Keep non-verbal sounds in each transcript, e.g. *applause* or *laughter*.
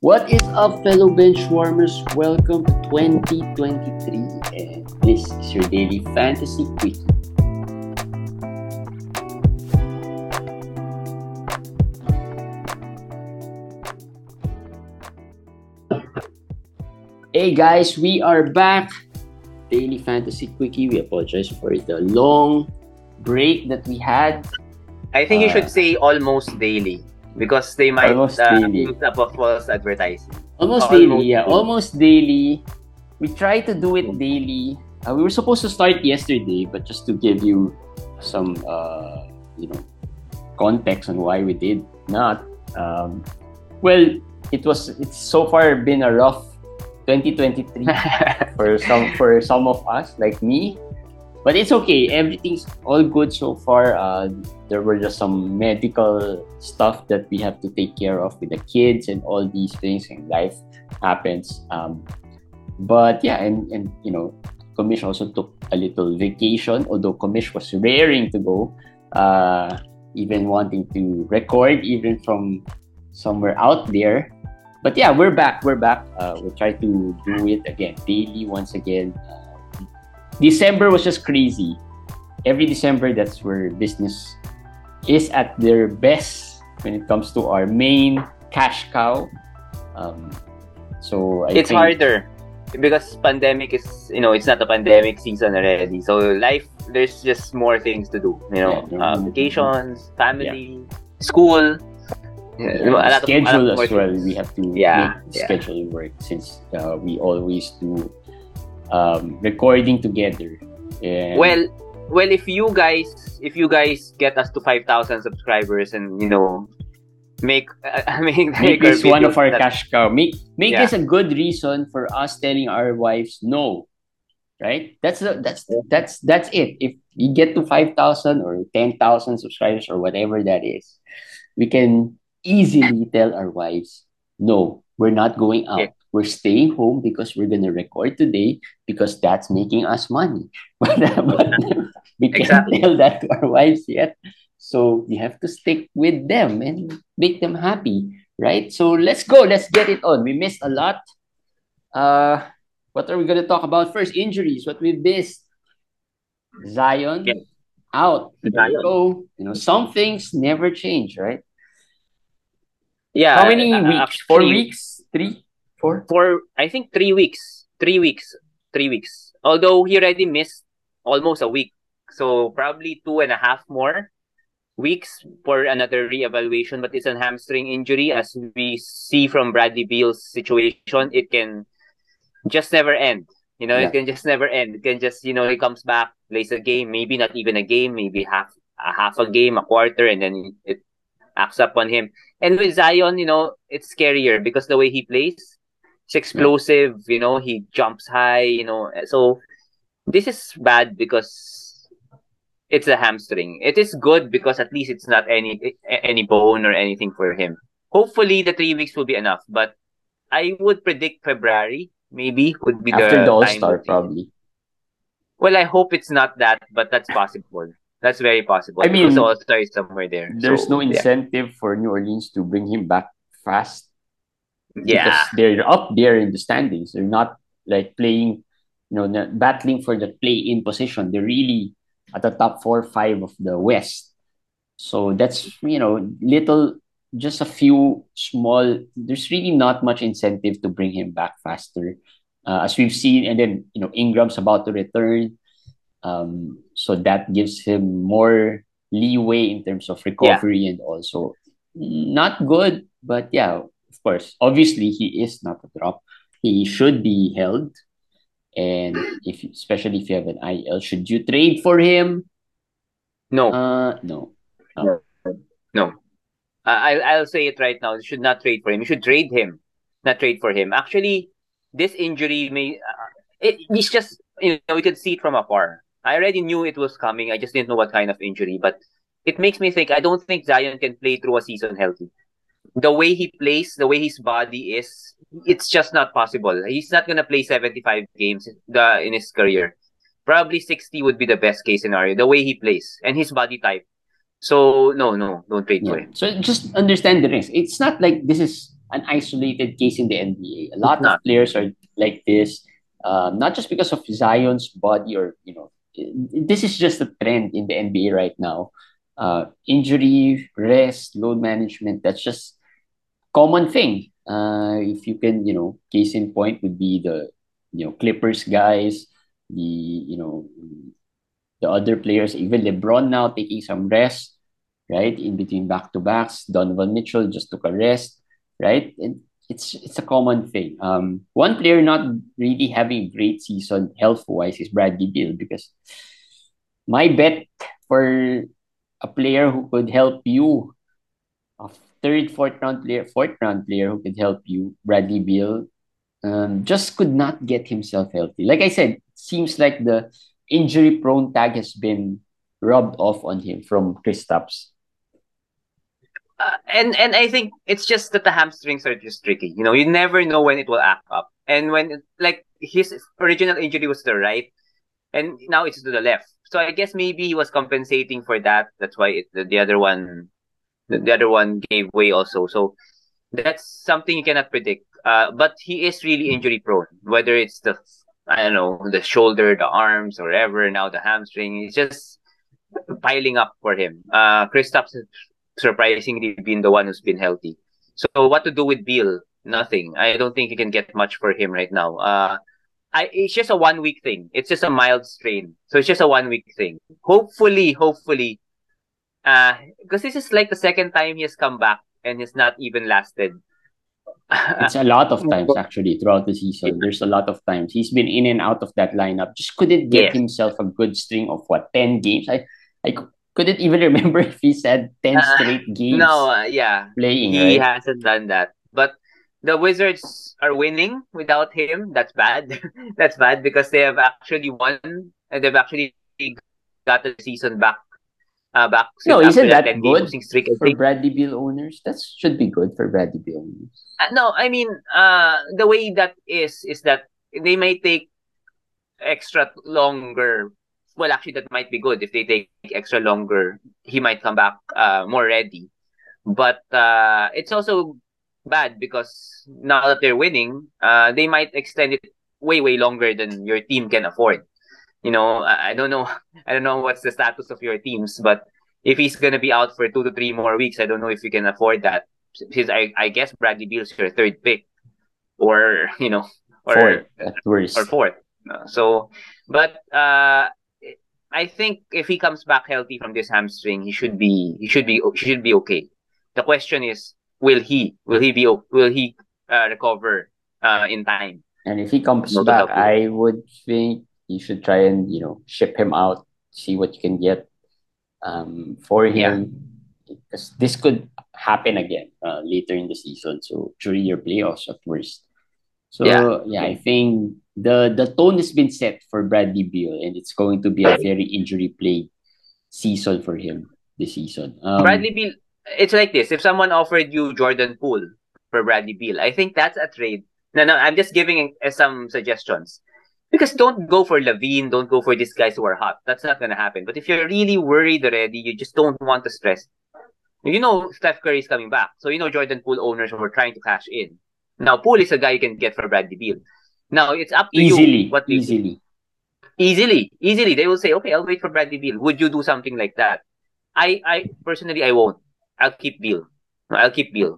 What is up, fellow benchwarmers? Welcome to 2023, and this is your daily fantasy quickie. Hey guys, we are back. Daily fantasy quickie. We apologize for the long break that we had. I think you Uh, should say almost daily because they might Almost uh, daily. use up of false advertising. Almost Almost daily, yeah. Almost daily. We try to do it daily. Uh, we were supposed to start yesterday, but just to give you some, uh, you know, context on why we did not. Um, well, it was. It's so far been a rough 2023 *laughs* for some for some of us, like me. But it's okay. Everything's all good so far. Uh, there were just some medical stuff that we have to take care of with the kids and all these things, and life happens. Um, but yeah, and and you know, Komish also took a little vacation. Although Komish was raring to go, uh, even wanting to record, even from somewhere out there. But yeah, we're back. We're back. Uh, we'll try to do it again daily once again. Uh, December was just crazy. Every December, that's where business is at their best when it comes to our main cash cow. Um, so I it's harder because pandemic is you know it's not a pandemic season already. So life there's just more things to do. You know, Yeah. uh, vacations, family, school. Yeah, a lot of- a schedule lot of as well. We have to Yeah, make yeah. schedule work since uh, we always do um, recording together. And Well, well, if you guys, if you guys get us to five thousand subscribers, and you know, make, *laughs* uh, make, make this one of our that- cash cow. Make make Yeah. this a good reason for us telling our wives no. Right? That's the, that's that's that's it. If we get to five thousand or ten thousand subscribers or whatever that is, we can easily tell our wives, no, we're not going out. Yeah. We're staying home because we're gonna record today because that's making us money. *laughs* But, but we can't Exactly. tell that to our wives yet. So we have to stick with them and make them happy right? So let's go. Let's get it on. We missed a lot. Uh, what are we going to talk about first? Injuries. What we missed. Zion Yeah. out. Zion. go. You know, some things never change, right? Yeah. How many uh, weeks? Four weeks? Three? Four? for I think three weeks. Three weeks. Three weeks. Although he already missed almost a week. So probably two and a half more weeks for another reevaluation, but it's a hamstring injury. As we see from Bradley Beal's situation, it can just never end. You know, Yeah. it can just never end. It can just, you know, he comes back, plays a game, maybe not even a game, maybe half a half a game, a quarter, and then it acts up on him. And with Zion, you know, it's scarier because the way he plays, it's explosive, you know, he jumps high, you know. So this is bad because it's a hamstring. It is good because at least it's not any any bone or anything for him. Hopefully the three weeks will be enough, but I would predict February maybe would be After the the All-Star probably. Well, I hope it's not that, but that's possible. That's very possible. I mean, All Star is somewhere there. There's So, no yeah. incentive for New Orleans to bring him back fast Yeah. because they're up there in the standings. They're not like playing, you know, not battling for the play-in position. They're really at the top four, five of the West. So that's you know little, just a few small. There's really not much incentive to bring him back faster, uh, as we've seen. And then you know Ingram's about to return, um, so that gives him more leeway in terms of recovery and also not good. But yeah, of course, obviously he is not a drop. He should be held. And if especially if you have an IL, should you trade for him? No. Uh no. No. I I'll, I'll say it right now. You should not trade for him. You should trade him, not trade for him. Actually, this injury may uh, it, it's just you know we could see it from afar. I already knew it was coming. I just didn't know what kind of injury, but it makes me think. I don't think Zion can play through a season healthy. The way he plays, the way his body is, it's just not possible. He's not gonna play seventy five games the in his career. Probably sixty would be the best case scenario. The way he plays and his body type. So no, no, don't trade for Yeah. him. So just understand the risk. It's not like this is an isolated case in the NBA. A lot of players are like this, um, not just because of Zion's body or you know, this is just a trend in the NBA right now. Uh, injury, rest, load management. That's just common thing. Uh, if you can, you know, case in point would be the you know Clippers guys, the you know the other players, even LeBron now taking some rest, right? In between back to backs. Donovan Mitchell just took a rest, right? And it's it's a common thing. Um, one player not really having great season health wise is Bradley Beal because my bet for a player who could help you, third, fourth round player, fourth round player who could help you, Bradley Beal, um, just could not get himself healthy. Like I said, seems like the injury prone tag has been rubbed off on him from Kristaps. Uh, and and I think it's just that the hamstrings are just tricky. You know, you never know when it will act up. And when like his original injury was to the right, and now it's to the left. So I guess maybe he was compensating for that. That's why it, the, the other one, the, the other one gave way also. So that's something you cannot predict. Uh, but he is really injury prone. Whether it's the I don't know the shoulder, the arms, or whatever. Now the hamstring. It's just piling up for him. Uh, Kristaps surprisingly been the one who's been healthy. So what to do with Beal? Nothing. I don't think you can get much for him right now. Uh, I it's just a one week thing. It's just a mild strain, so it's just a one week thing. Hopefully, hopefully, uh, because this is like the second time he has come back and it's not even lasted. *laughs* it's a lot of times actually throughout the season. There's a lot of times he's been in and out of that lineup. Just couldn't get himself a good string of what ten games. I I couldn't even *laughs* remember if he said 10 uh, straight games. No, uh, yeah. Playing, He right? hasn't done that. But the Wizards are winning without him. That's bad. *laughs* That's bad because they have actually won and they've actually got the season back. Uh, back no, isn't that good streak, for Bradley Beal owners? That should be good for Bradley Beal owners. Uh, no, I mean, uh, the way that is is that they may take extra longer well, actually, that might be good if they take extra longer. He might come back uh, more ready, but uh, it's also bad because now that they're winning, uh, they might extend it way way longer than your team can afford. You know, I, don't know, *laughs* I don't know what's the status of your teams, but if he's gonna be out for two to three more weeks, I don't know if you can afford that. Because I, I guess Bradley Beal's your third pick, or you know, or fourth or fourth. So, but uh, I think if he comes back healthy from this hamstring, he should be he should be he should be okay. The question is, will he will he be will he uh, recover uh, in time? And if he comes back, I would think you should try and you know ship him out, see what you can get um, for him, yeah. because this could happen again uh, later in the season. So during your playoffs, at worst. So yeah, yeah I think the the tone has been set for Bradley Beal, and it's going to be a very injury plagued season for him this season. Um, Bradley Beal, it's like this: if someone offered you Jordan Poole for Bradley Beal, I think that's a trade. No, no, I'm just giving uh, some suggestions. Because don't go for LaVine, don't go for these guys who are hot. That's not gonna happen. But if you're really worried already, you just don't want to stress. You know Steph Curry is coming back, so you know Jordan Poole owners were trying to cash in. Now Poole is a guy you can get for Bradley Beal. Now it's up to easily, you. What easily, easily, easily. They will say, okay, I'll wait for Bradley Beal. Would you do something like that? I, I personally, I won't. I'll keep Beal. I'll keep Beal.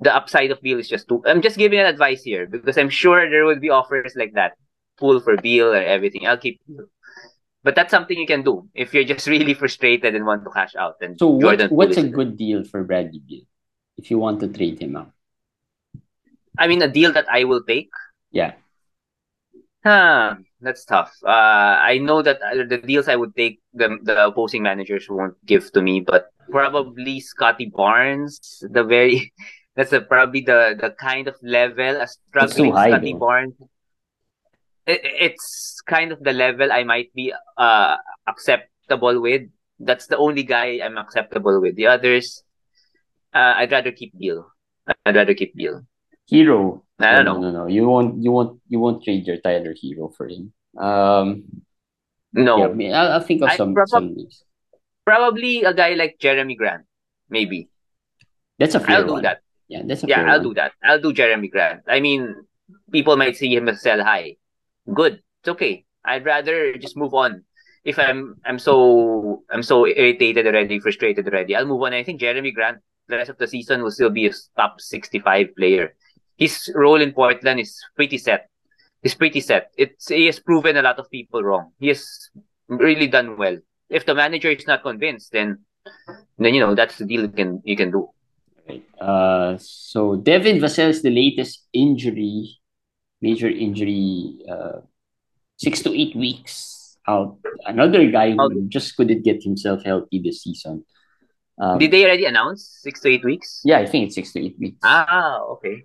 The upside of Beal is just too. I'm just giving an advice here because I'm sure there will be offers like that. Poole for Beal or everything. I'll keep Beal. But that's something you can do if you're just *laughs* really frustrated and want to cash out. And so what, what's a good deal for Bradley Beal if you want to trade him out? I mean, a deal that I will take. Yeah. Huh, that's tough. Uh, I know that uh, the deals I would take, the the opposing managers won't give to me, but probably Scottie Barnes, the very, *laughs* that's a, probably the the kind of level a struggling Scottie. Barnes. It, it's kind of the level I might be uh acceptable with. That's the only guy I'm acceptable with. The others, uh, I'd rather keep Beal. I'd rather keep Beal. Herro. I don't no, know. No, no, no. You won't. You won't. You won't trade your Tyler Herro for him. Um. No. Yeah, I'll, I'll think of some prob- some names. Probably a guy like Jerami Grant, maybe. That's a fair I'll one. do that. Yeah, that's a yeah, I'll one. do that. I'll do Jerami Grant. I mean, people might see him as sell high. Good. It's okay. I'd rather just move on. If I'm I'm so I'm so irritated already, frustrated already, I'll move on. I think Jerami Grant, the rest of the season, will still be a top 65 player. His role in Portland is pretty set. He's pretty set. It's he has proven a lot of people wrong. He has really done well. If the manager is not convinced, then then you know that's the deal you can you can do. Uh, so Devin Vassell's the latest injury, major injury, uh, six to eight weeks out. Another guy who just couldn't get himself healthy this season. Um, Did they already announce six to eight weeks? yeah, I think it's six to eight weeks. Ah, okay,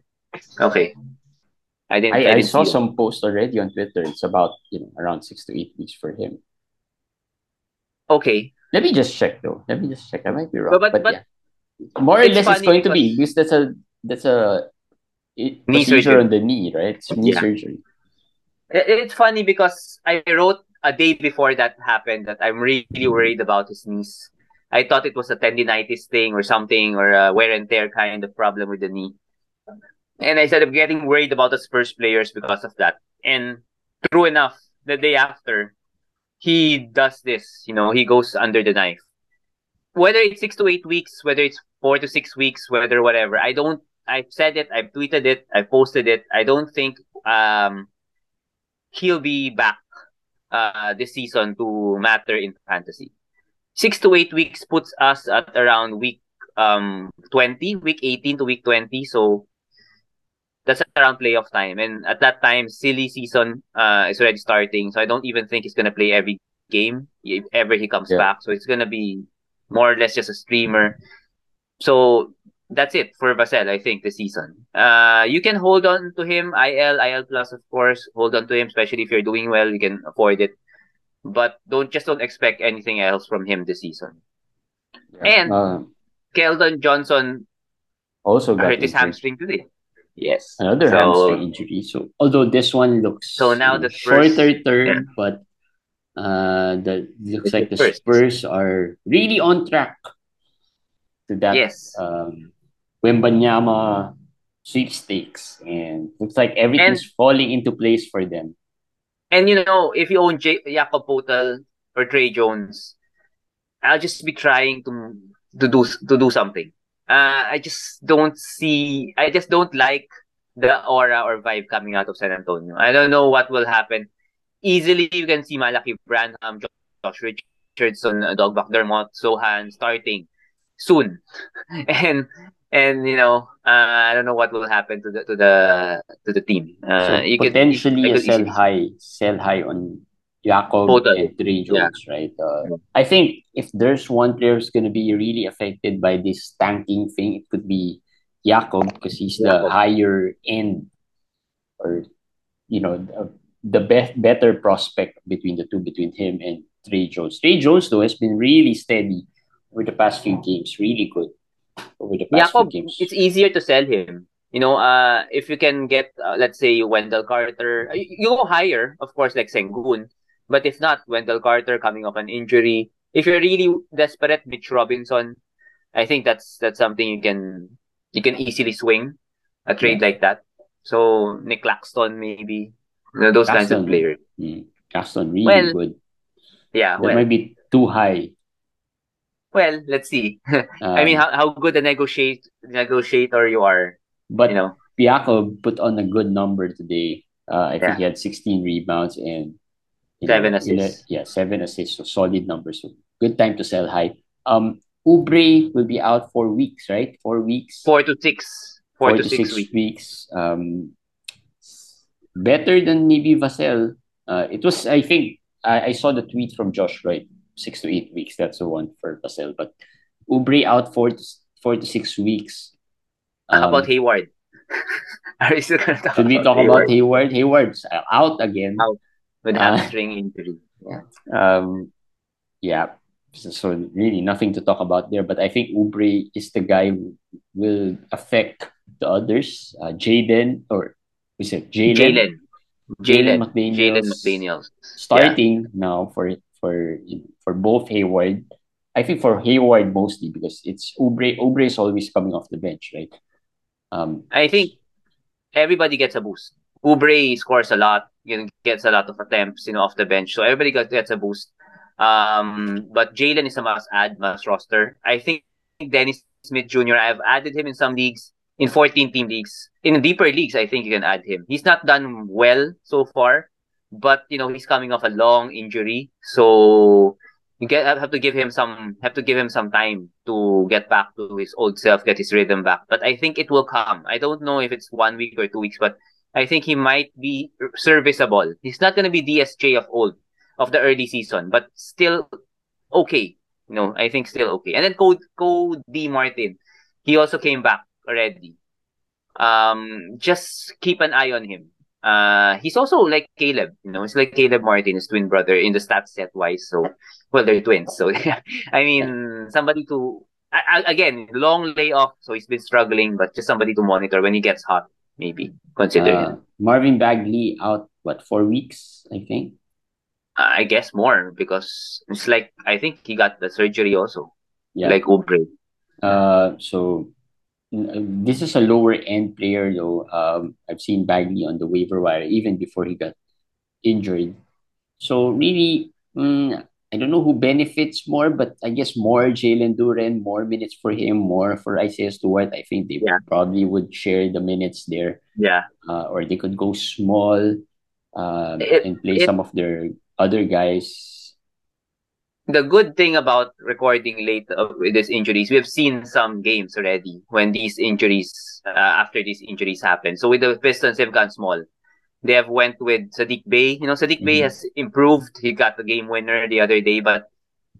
okay. I didn't. I, I, I didn't saw see that. some posts already on Twitter. It's about you know around six to eight weeks for him. Okay, Let me just check though. Let me just check. I might be wrong, But- but, but- but yeah, more or less it's going to be because- because that's a that's a i- Knee surgery. on the knee, right? It's knee Yeah. surgery. It's funny because I wrote a day before that happened that I'm really worried about his knees. I thought it was a tendinitis thing or something or a wear and tear kind of problem with the knee. And I said I'm getting worried about the Spurs players because of that. And true enough, the day after, he does this. You know, he goes under the knife. Whether it's six to eight weeks, whether it's four to six weeks, whether whatever, I don't. I've said it. I've tweeted it. I posted it. I don't think um he'll be back uh this season to matter in fantasy. Six to eight weeks puts us at around week um twenty, week eighteen to week twenty. So that's around playoff time. And at that time, silly season uh is already starting. So I don't even think he's gonna play every game if ever he comes Yeah. back. So it's gonna be more or less just a streamer. So that's it for Vassell, I think, this season. Uh, you can hold on to him, IL, IL plus, of course. Hold on to him, especially if you're doing well, you can afford it. But don't just don't expect anything else from him this season. And- uh, Keldon Johnson also got hurt his hamstring today. Yes. Another So- hamstring injury. So although this one looks So now the Spurs- shorter term, but uh, the looks It's like the the Spurs. Spurs are really on track to that Yes. um, Wembanyama sweepstakes, and looks like everything's falling into place for them. And you know, if you own J- Jakob Poeltl or Tre Jones, I'll just be trying to to do to do something. Uh, I just don't see. I just don't like the aura or vibe coming out of San Antonio. I don't know what will happen. Easily, you can see Malaki Branham, Josh Richardson, Doug McDermott, Sochan starting soon, *laughs* and and you know, uh, I don't know what will happen to the to the to the team. Uh, so you potentially could sell high, sell high on Jakob Poeltl. and Tre Yeah. Jones, right? Uh, I think if there's one player who's going to be really affected by this tanking thing, it could be Jakob because he's the higher end or you know the, the best better prospect between the two between him and Tre Jones. Tre Jones though has been really steady over the past few games, really good over the past Jakob, games. it's easier to sell him. You know, uh, if you can get, uh, let's say, Wendell Carter, uh, you go higher, of course, like Sengun. But if not, Wendell Carter coming off an injury, if you're really desperate, Mitch Robinson, I think that's that's something you can you can easily swing a trade like that. So Nick Claxton, maybe, you know, those kinds of players. Mm, Gaston really Well, good. Yeah, That well, might be too high. Well, let's see. *laughs* I mean, Um, how how good a negotiate negotiator you are, but you know. Piako put on a good number today. Uh, I think Yeah. he had 16 rebounds and Seven know, assists. ele- yeah, seven assists. So solid numbers. So good time to sell high. Um, Oubre will be out for weeks, right? Four weeks. Four to six, four, to six, weeks. weeks. Um, better than maybe Vassell. Uh, it was. I think I, I saw the tweet from Josh. Right, six to eight weeks. That's the one for Vassell. But Oubre out four to four to six weeks. How about Um, Hayward? *laughs* Are we still gonna talk Should we about talk Hayward about Hayward? Hayward's out again. Out. with uh, hamstring injury? Um, yeah. So, so really nothing to talk about there. But I think Oubre is the guy who will affect the others. Uh, Jaden or is it Jalen? Jalen, Jalen, McDaniels. Jalen McDaniels. starting now for for for both Hayward. I think for Hayward mostly because it's Oubre. Oubre is always coming off the bench, right? Um, I think everybody gets a boost. Oubre scores a lot, you know, gets a lot of attempts, you know, off the bench. So everybody gets, gets a boost. Um, but Jalen is a must add, must roster. I think Dennis Smith Jr. I've added him in some leagues, in 14 team leagues. In deeper leagues, I think you can add him. He's not done well so far, but you know, he's coming off a long injury. So you get have to give him some have to give him some time to get back to his old self, get his rhythm back. But I think it will come. I don't know if it's one week or two weeks, but I think he might be serviceable. He's not gonna be DSJ of old of the early season, but still okay. You know, I think still okay. And then Code Cody Martin, he also came back already. Um, just keep an eye on him. Uh, he's also like Caleb, you know, it's like Caleb Martin, his twin brother in the stat set wise. So, well, they're twins. So, *laughs* I mean, somebody to, I, again, long layoff. So he's been struggling, but just somebody to monitor when he gets hot, maybe consider uh, him. Marvin Bagley out, what, four weeks, I think? I guess more because it's like I think he got the surgery also. Yeah. Like Oubre. Uh so this is a lower end player though. Um I've seen Bagley on the waiver wire even before he got injured. So really mm, I don't know who benefits more, but I guess more Jalen Duren, more minutes for him, more for Isaiah Stewart. I think they yeah. probably would share the minutes there. Yeah. Uh, or they could go small uh, it, and play it, some of their other guys. The good thing about recording late with these injuries, we have seen some games already when these injuries, uh, after these injuries happen. So with the Pistons, they've gone small. They have went with Saddiq Bey. You know, Saddiq mm-hmm. Bey has improved. He got the game winner the other day, but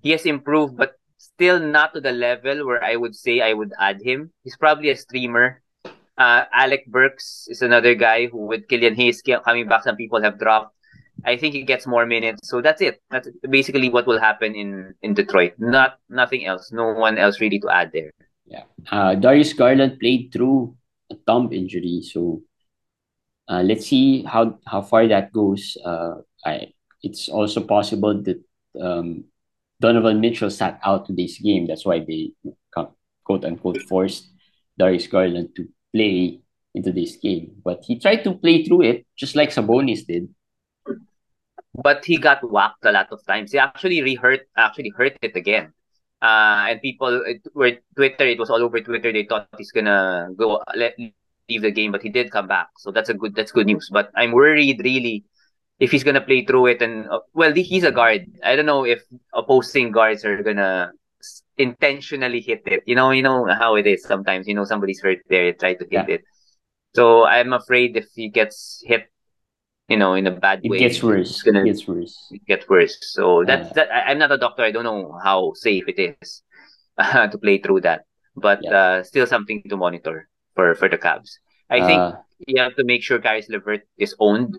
he has improved, but still not to the level where I would say I would add him. He's probably a streamer. Uh, Alec Burks is another guy who, with Killian Hayes coming back, some people have dropped. I think he gets more minutes. So that's it. That's basically what will happen in in Detroit. Not nothing else. No one else really to add there. Yeah. Uh, Darius Garland played through a thumb injury, so uh, let's see how how far that goes. Uh, I it's also possible that um, Donovan Mitchell sat out today's game. That's why they quote unquote forced Darius Garland to play into this game. But he tried to play through it, just like Sabonis did but he got whacked a lot of times. He actually re-hurt, actually hurt it again. Uh, and people it, were Twitter. It was all over Twitter. They thought he's gonna go let leave the game, but he did come back. So that's a good that's good news. But I'm worried really if he's gonna play through it. And uh, well, he's a guard. I don't know if opposing guards are gonna intentionally hit it. You know, you know how it is sometimes. You know somebody's hurt there, try to hit yeah. it. So I'm afraid if he gets hit you know, in a bad it way. Gets worse. It's gonna it gets worse. Get worse. So that's uh, that. I, am not a doctor. I don't know how safe it is uh, *laughs* to play through that, but yeah. uh, still something to monitor for for the Cavs. I think uh, you have to make sure Caris LeVert is owned.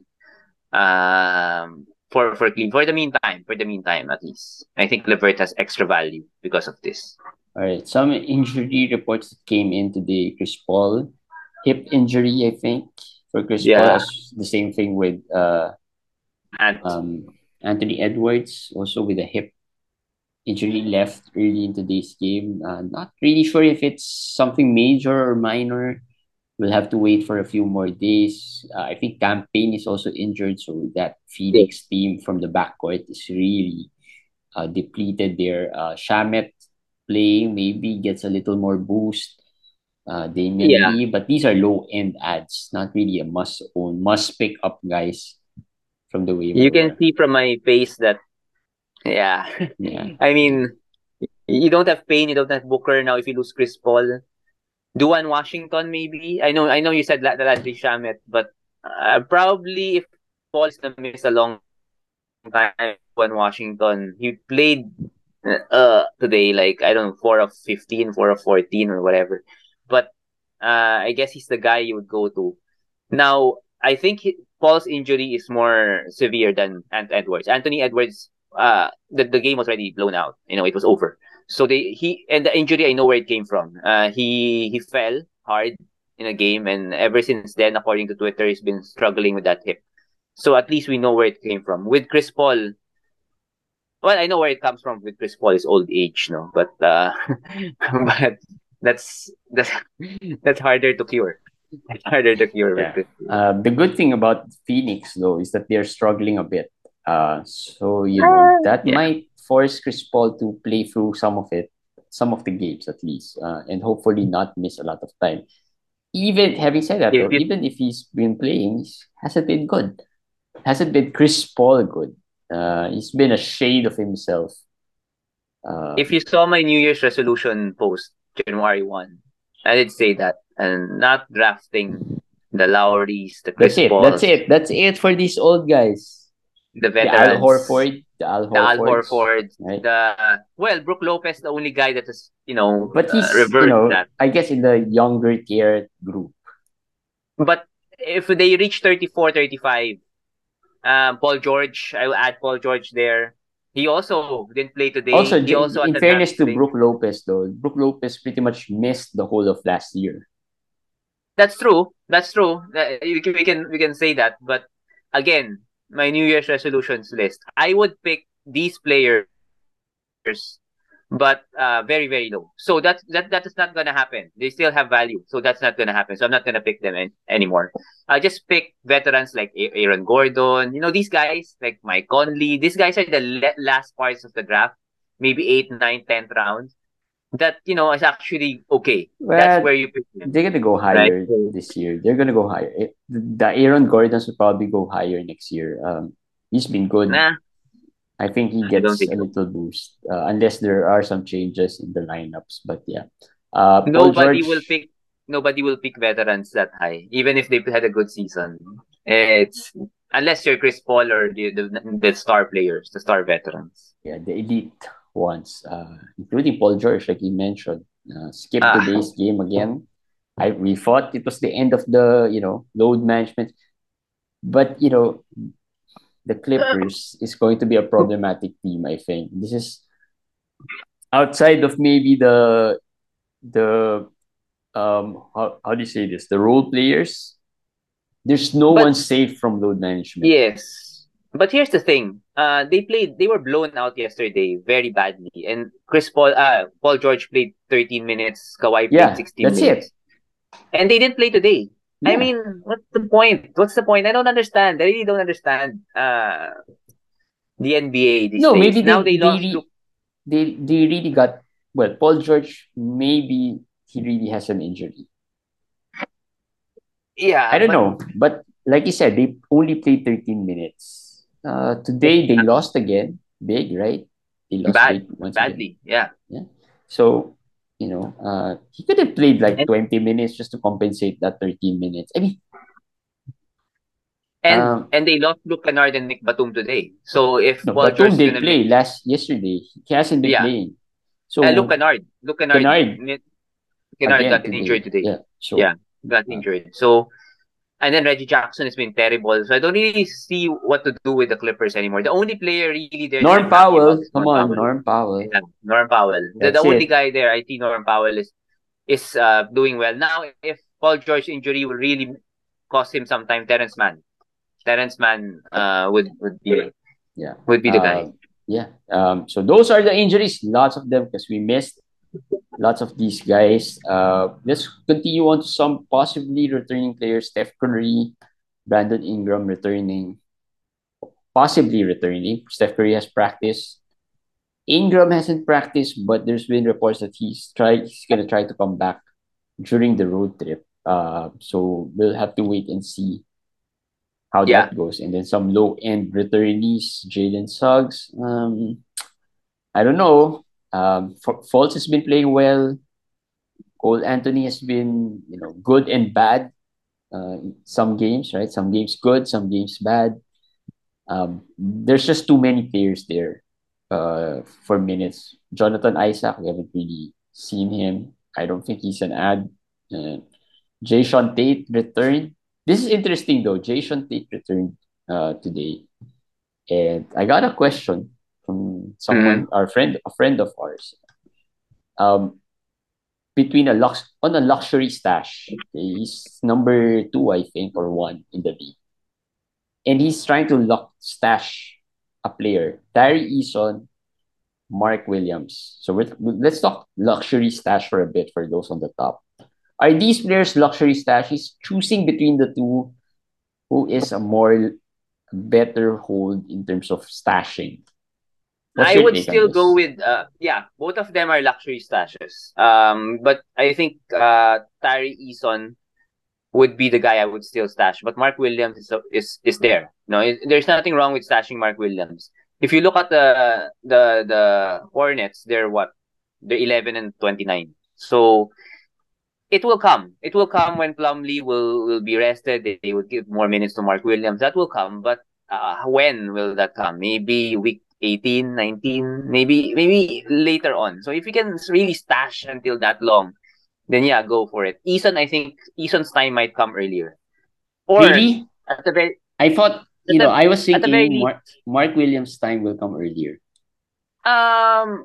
Um, for for clean for the meantime, for the meantime at least, I think LeVert has extra value because of this. All right, some injury reports came in today. Chris Paul, hip injury, I think for Chris yeah. The same thing with uh, and um, Anthony Edwards, also with a hip injury left early in today's game. Uh, not really sure if it's something major or minor. We'll have to wait for a few more days. Uh, I think Cam Payne is also injured, so that Phoenix team from the backcourt is really uh, depleted there. Uh, Shamet playing maybe gets a little more boost uh, Damian yeah. Lee, but these are low end ads, not really a must own, must pick up guys from the waiver. You can see from my face that, yeah, yeah. *laughs* I mean, you don't have Payne, you don't have Booker now. If you lose Chris Paul, Duane Washington maybe. I know, I know you said that Landry Shamet, but uh, probably if Paul is gonna miss a long time, Duane Washington, he played uh today like I don't know four of 15, 4 of fourteen or whatever but uh, I guess he's the guy you would go to. Now, I think he, Paul's injury is more severe than Ant Edwards. Anthony Edwards, uh, the, the game was already blown out. You know, it was over. So they he and the injury, I know where it came from. Uh, he he fell hard in a game, and ever since then, according to Twitter, he's been struggling with that hip. So at least we know where it came from. With Chris Paul, well, I know where it comes from with Chris Paul is old age, no, but uh, *laughs* but that's that's *laughs* that's harder to cure. It's harder to cure. Yeah. Uh, the good thing about Phoenix though is that they're struggling a bit. Uh, so you know Ah, that yeah. might force Chris Paul to play through some of it, some of the games at least, uh, and hopefully not miss a lot of time. Even having said that, If though, even if he's been playing, hasn't been good. Hasn't been Chris Paul good. Uh, he's been a shade of himself. Uh, If you saw my New Year's resolution post, January 1, I did say that. And not drafting the Lowrys, the Chris that's it. Pauls, That's it. That's it for these old guys. the The Al Horford. the Al The Al Horford. right? The, well, Brooke Lopez, the only guy that has, you know, But he's, uh, reversed you know, that. I guess in the younger tier group. But if they reach 34, 35, um, Paul George, I will add Paul George there. He also didn't play today. Also, he also in fairness to hamstring. Brooke Lopez, though, Brooke Lopez pretty much missed the whole of last year. That's true. That's true. Uh, We can, we can we can say that. But again, my New Year's resolutions list, I would pick these players, but uh, very very low. So that's that that is not gonna happen. They still have value, so that's not gonna happen. So I'm not gonna pick them an anymore. I just pick veterans like Aaron Gordon. You know these guys like Mike Conley. These guys are the le- last parts of the draft, maybe eight, nine, tenth round. That you know is actually okay. Well, that's where you pick them. They're gonna go higher this year. They're gonna go higher. The Aaron Gordons will probably go higher next year. Um, he's been good. Nah, I think he gets think a little boost, uh, unless there are some changes in the lineups. But yeah, uh, nobody George, will pick nobody will pick veterans that high, even if they had a good season. It's unless you're Chris Paul or the the, the star players, the star veterans. yeah, the elite ones, uh, including Paul George, like you mentioned, uh, skipped Ah. today's game again. I we thought it was the end of the you know load management, but you know the Clippers is going to be a problematic team. I think this is outside of maybe the the um how, how do you say this the role players. There's no But- one safe from load management. Yes. But here's the thing. Uh they played they were blown out yesterday very badly. And Chris Paul uh Paul George played 13 minutes, Kawhi played Yeah, 16 that's minutes. And they didn't play today. I mean, what's the point? What's the point? I don't understand. I really don't understand uh the NBA these No, days. maybe now they, they, lost re- they they really got well. Paul George maybe he really has an injury. yeah, I don't but- know, but like you said, they only played 13 minutes. Uh, today they lost again, big right? They lost Bad, once again. badly. Yeah. So you know, uh, he could have played like 20 minutes just to compensate that 13 minutes. I mean, And Um, and they lost Luke Kennard and Nick Batum today. So if no, Paul Batum did play last yesterday. He hasn't been Yeah. playing. So uh, Luke Kennard, Luke Kennard, Kennard. Kennard got injured today. Yeah. So Yeah. Got Uh, injured. So and then Reggie Jackson has been terrible. So I don't really see what to do with the Clippers anymore. The only player really there. Norm Powell, come Norm on, Powell. Norm Powell. Yeah, Norm Powell. The, the only guy there I think Norm Powell is is uh, doing well. Now if Paul George injury will really cost him some time, Terance Mann. Terance Mann uh would would be Yeah. would be the guy. Uh, yeah. Um, so those are the injuries, lots of them because we missed lots of these guys. Uh, let's continue on to some possibly returning players. Steph Curry, Brandon Ingram returning, possibly returning. Steph Curry has practiced. Ingram hasn't practiced, but there's been reports that he's try he's gonna try to come back during the road trip. Uh, so we'll have to wait and see how Yeah. that goes. And then some low end returnees, Jalen Suggs. Um, I don't know. Um, F- Fultz has been playing well. Cole Anthony has been, you know, good and bad. Uh, some games, right? Some games good, some games bad. Um, there's just too many players there. Uh, for minutes. Jonathan Isaac, we haven't really seen him. I don't think he's an ad. Uh, Jae'Sean Tate returned. This is interesting though. Jae'Sean Tate returned uh, today, and I got a question someone, our friend, a friend of ours. Um, between a lux on a luxury stash, he's number two, I think, or one in the league, and he's trying to lock stash a player, Tari Eason, Mark Williams. So we're, let's talk luxury stash for a bit for those on the top. Are these players luxury stashes? Choosing between the two, who is a more better hold in terms of stashing? I would still go with uh yeah, both of them are luxury stashes. Um, but I think uh Tari Eason would be the guy I would still stash. But Mark Williams is is is there. No, there's nothing wrong with stashing Mark Williams. If you look at the the the Hornets, they're what? They're 11 and 29. So it will come. It will come when Plumlee will will be rested. They, they will give more minutes to Mark Williams. That will come. But uh, when will that come? Maybe week 18, 19, maybe maybe later on. So if you can really stash until that long, then yeah, go for it. Eason, I think Eason's time might come earlier. Or really? At the very, I thought you know I was thinking Mark, Mark Williams' time will come earlier. Um.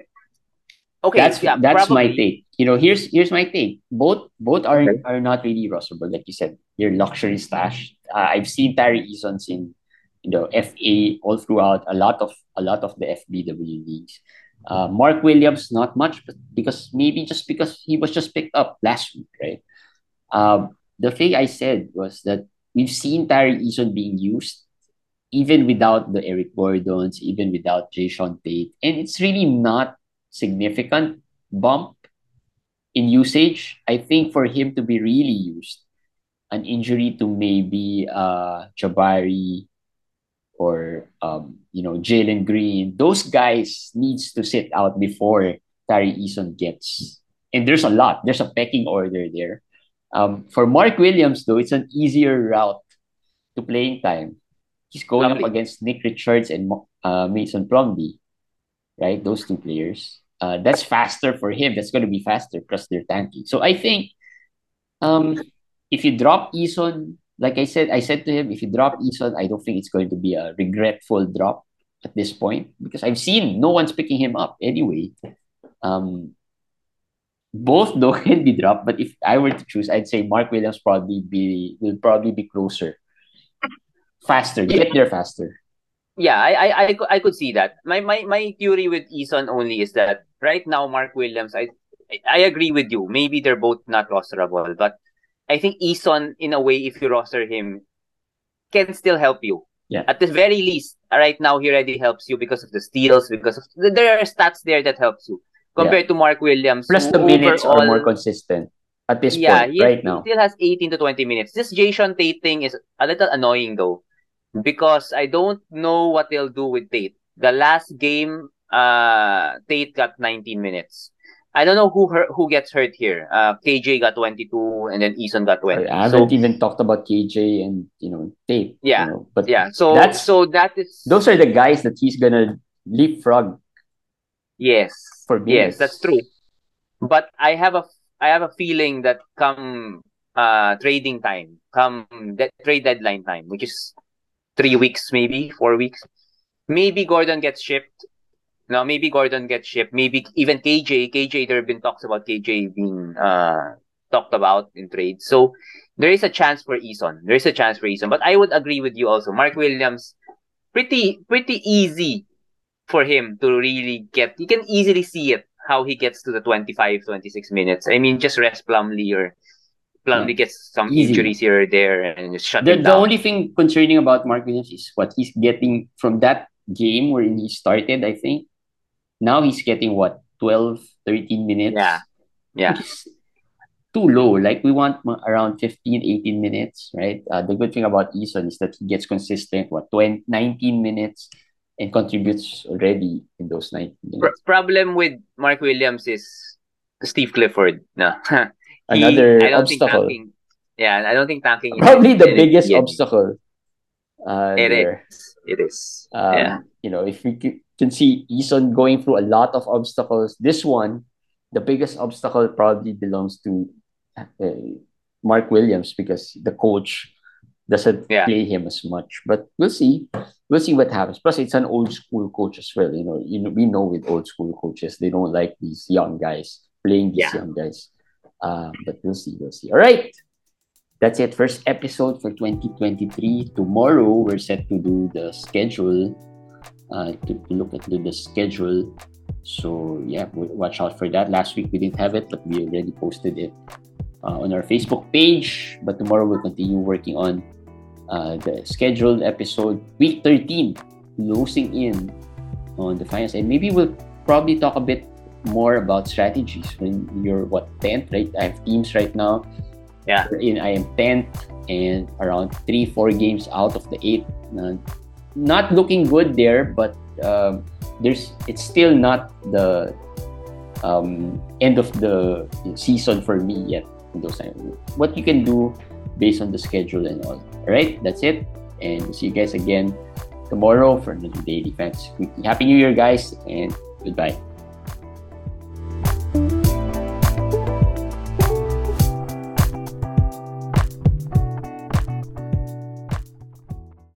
Okay, that's yeah, that's probably. my take. You know, here's here's my take. Both both are okay. are not really rosterable, like you said. Your luxury stash. Uh, I've seen Tari Eason's in you know FA all throughout a lot of a lot of the FBW leagues. Uh, Mark Williams not much, but because maybe just because he was just picked up last week, right? Um, the thing I said was that we've seen Tari Eason being used even without the Eric Gordons, even without Jae'Sean Tate, and it's really not significant bump in usage. I think for him to be really used, an injury to maybe uh Jabari or um, you know Jalen Green, those guys needs to sit out before Tari Eason gets. And there's a lot. There's a pecking order there. Um, for Mark Williams, though, it's an easier route to playing time. He's going up against Nick Richards and uh, Mason Plumlee, right? Those two players. Uh, that's faster for him. That's going to be faster because they're tanky. So I think um, if you drop Eason like I said, I said to him, if you drop Eason, I don't think it's going to be a regretful drop at this point because I've seen no one's picking him up anyway. Um, both though can be dropped, but if I were to choose, I'd say Mark Williams probably be will probably be closer, faster, get there faster. Yeah, I, I, I, I could see that. My, my, my theory with Eason only is that right now Mark Williams, I, I agree with you. Maybe they're both not rosterable, but I think Eason, in a way, if you roster him, can still help you. Yeah. At the very least, right now he already helps you because of the steals, because of there are stats there that helps you compared yeah. to Mark Williams. Plus the minutes overall, are more consistent at this yeah, point, he, right now. He still has 18 to 20 minutes. This Jae'Sean Tate thing is a little annoying though, because I don't know what they'll do with Tate. The last game, uh, Tate got 19 minutes. I don't know who hurt, who gets hurt here. Uh, KJ got 22 and then Eason got 20. I haven't so, even talked about KJ and you know Tate. Yeah, you know, but yeah. So that's so that is those are the guys that he's gonna leapfrog. Yes. For yes, that's true. But I have a I have a feeling that come uh trading time, come that trade deadline time, which is three weeks, maybe four weeks, maybe Gordon gets shipped now maybe Gordon gets shipped. Maybe even KJ. KJ, there have been talks about KJ being uh talked about in trade. So there is a chance for Eason. There is a chance for Eason. But I would agree with you also. Mark Williams, pretty pretty easy for him to really get. You can easily see it how he gets to the 25, 26 minutes. I mean, just rest Plumlee or Plumlee gets some Easy. injuries here or there and just shut the, the only thing concerning about Mark Williams is what he's getting from that game where he started, I think. Now he's getting what 12, 13 minutes. Yeah. Yeah. Too low. Like we want around 15, 18 minutes, right? Uh, the good thing about Eason is that he gets consistent, what, 20, 19 minutes and contributes already in those 19 minutes. problem with Mark Williams is Steve Clifford. No. *laughs* he, Another obstacle. Tanking, yeah, I don't think tanking Probably the biggest obstacle. Uh, it is. It is. Um, yeah. You know, if we can see Eason going through a lot of obstacles. This one, the biggest obstacle probably belongs to uh, Mark Williams because the coach doesn't yeah. play him as much. But we'll see. We'll see what happens. Plus, it's an old school coach as well. You know, you know, we know with old school coaches, they don't like these young guys playing these yeah. young guys. Uh, but we'll see. We'll see. All right. That's it. First episode for 2023. Tomorrow, we're set to do the schedule uh, to, look at the, the schedule So yeah, watch out for that. Last week we didn't have it, but we already posted it uh, on our Facebook page. But tomorrow we'll continue working on uh, the scheduled episode, week 13, closing in on the finals. And maybe we'll probably talk a bit more about strategies when you're what 10th, right? I have teams right now. Yeah. In I am 10th and around three, four games out of the eight. Uh, not looking good there, but um, there's it's still not the um, end of the season for me yet. Those what you can do based on the schedule and all. All right, that's it, and see you guys again tomorrow for another daily fantasy. Happy New Year, guys, and goodbye.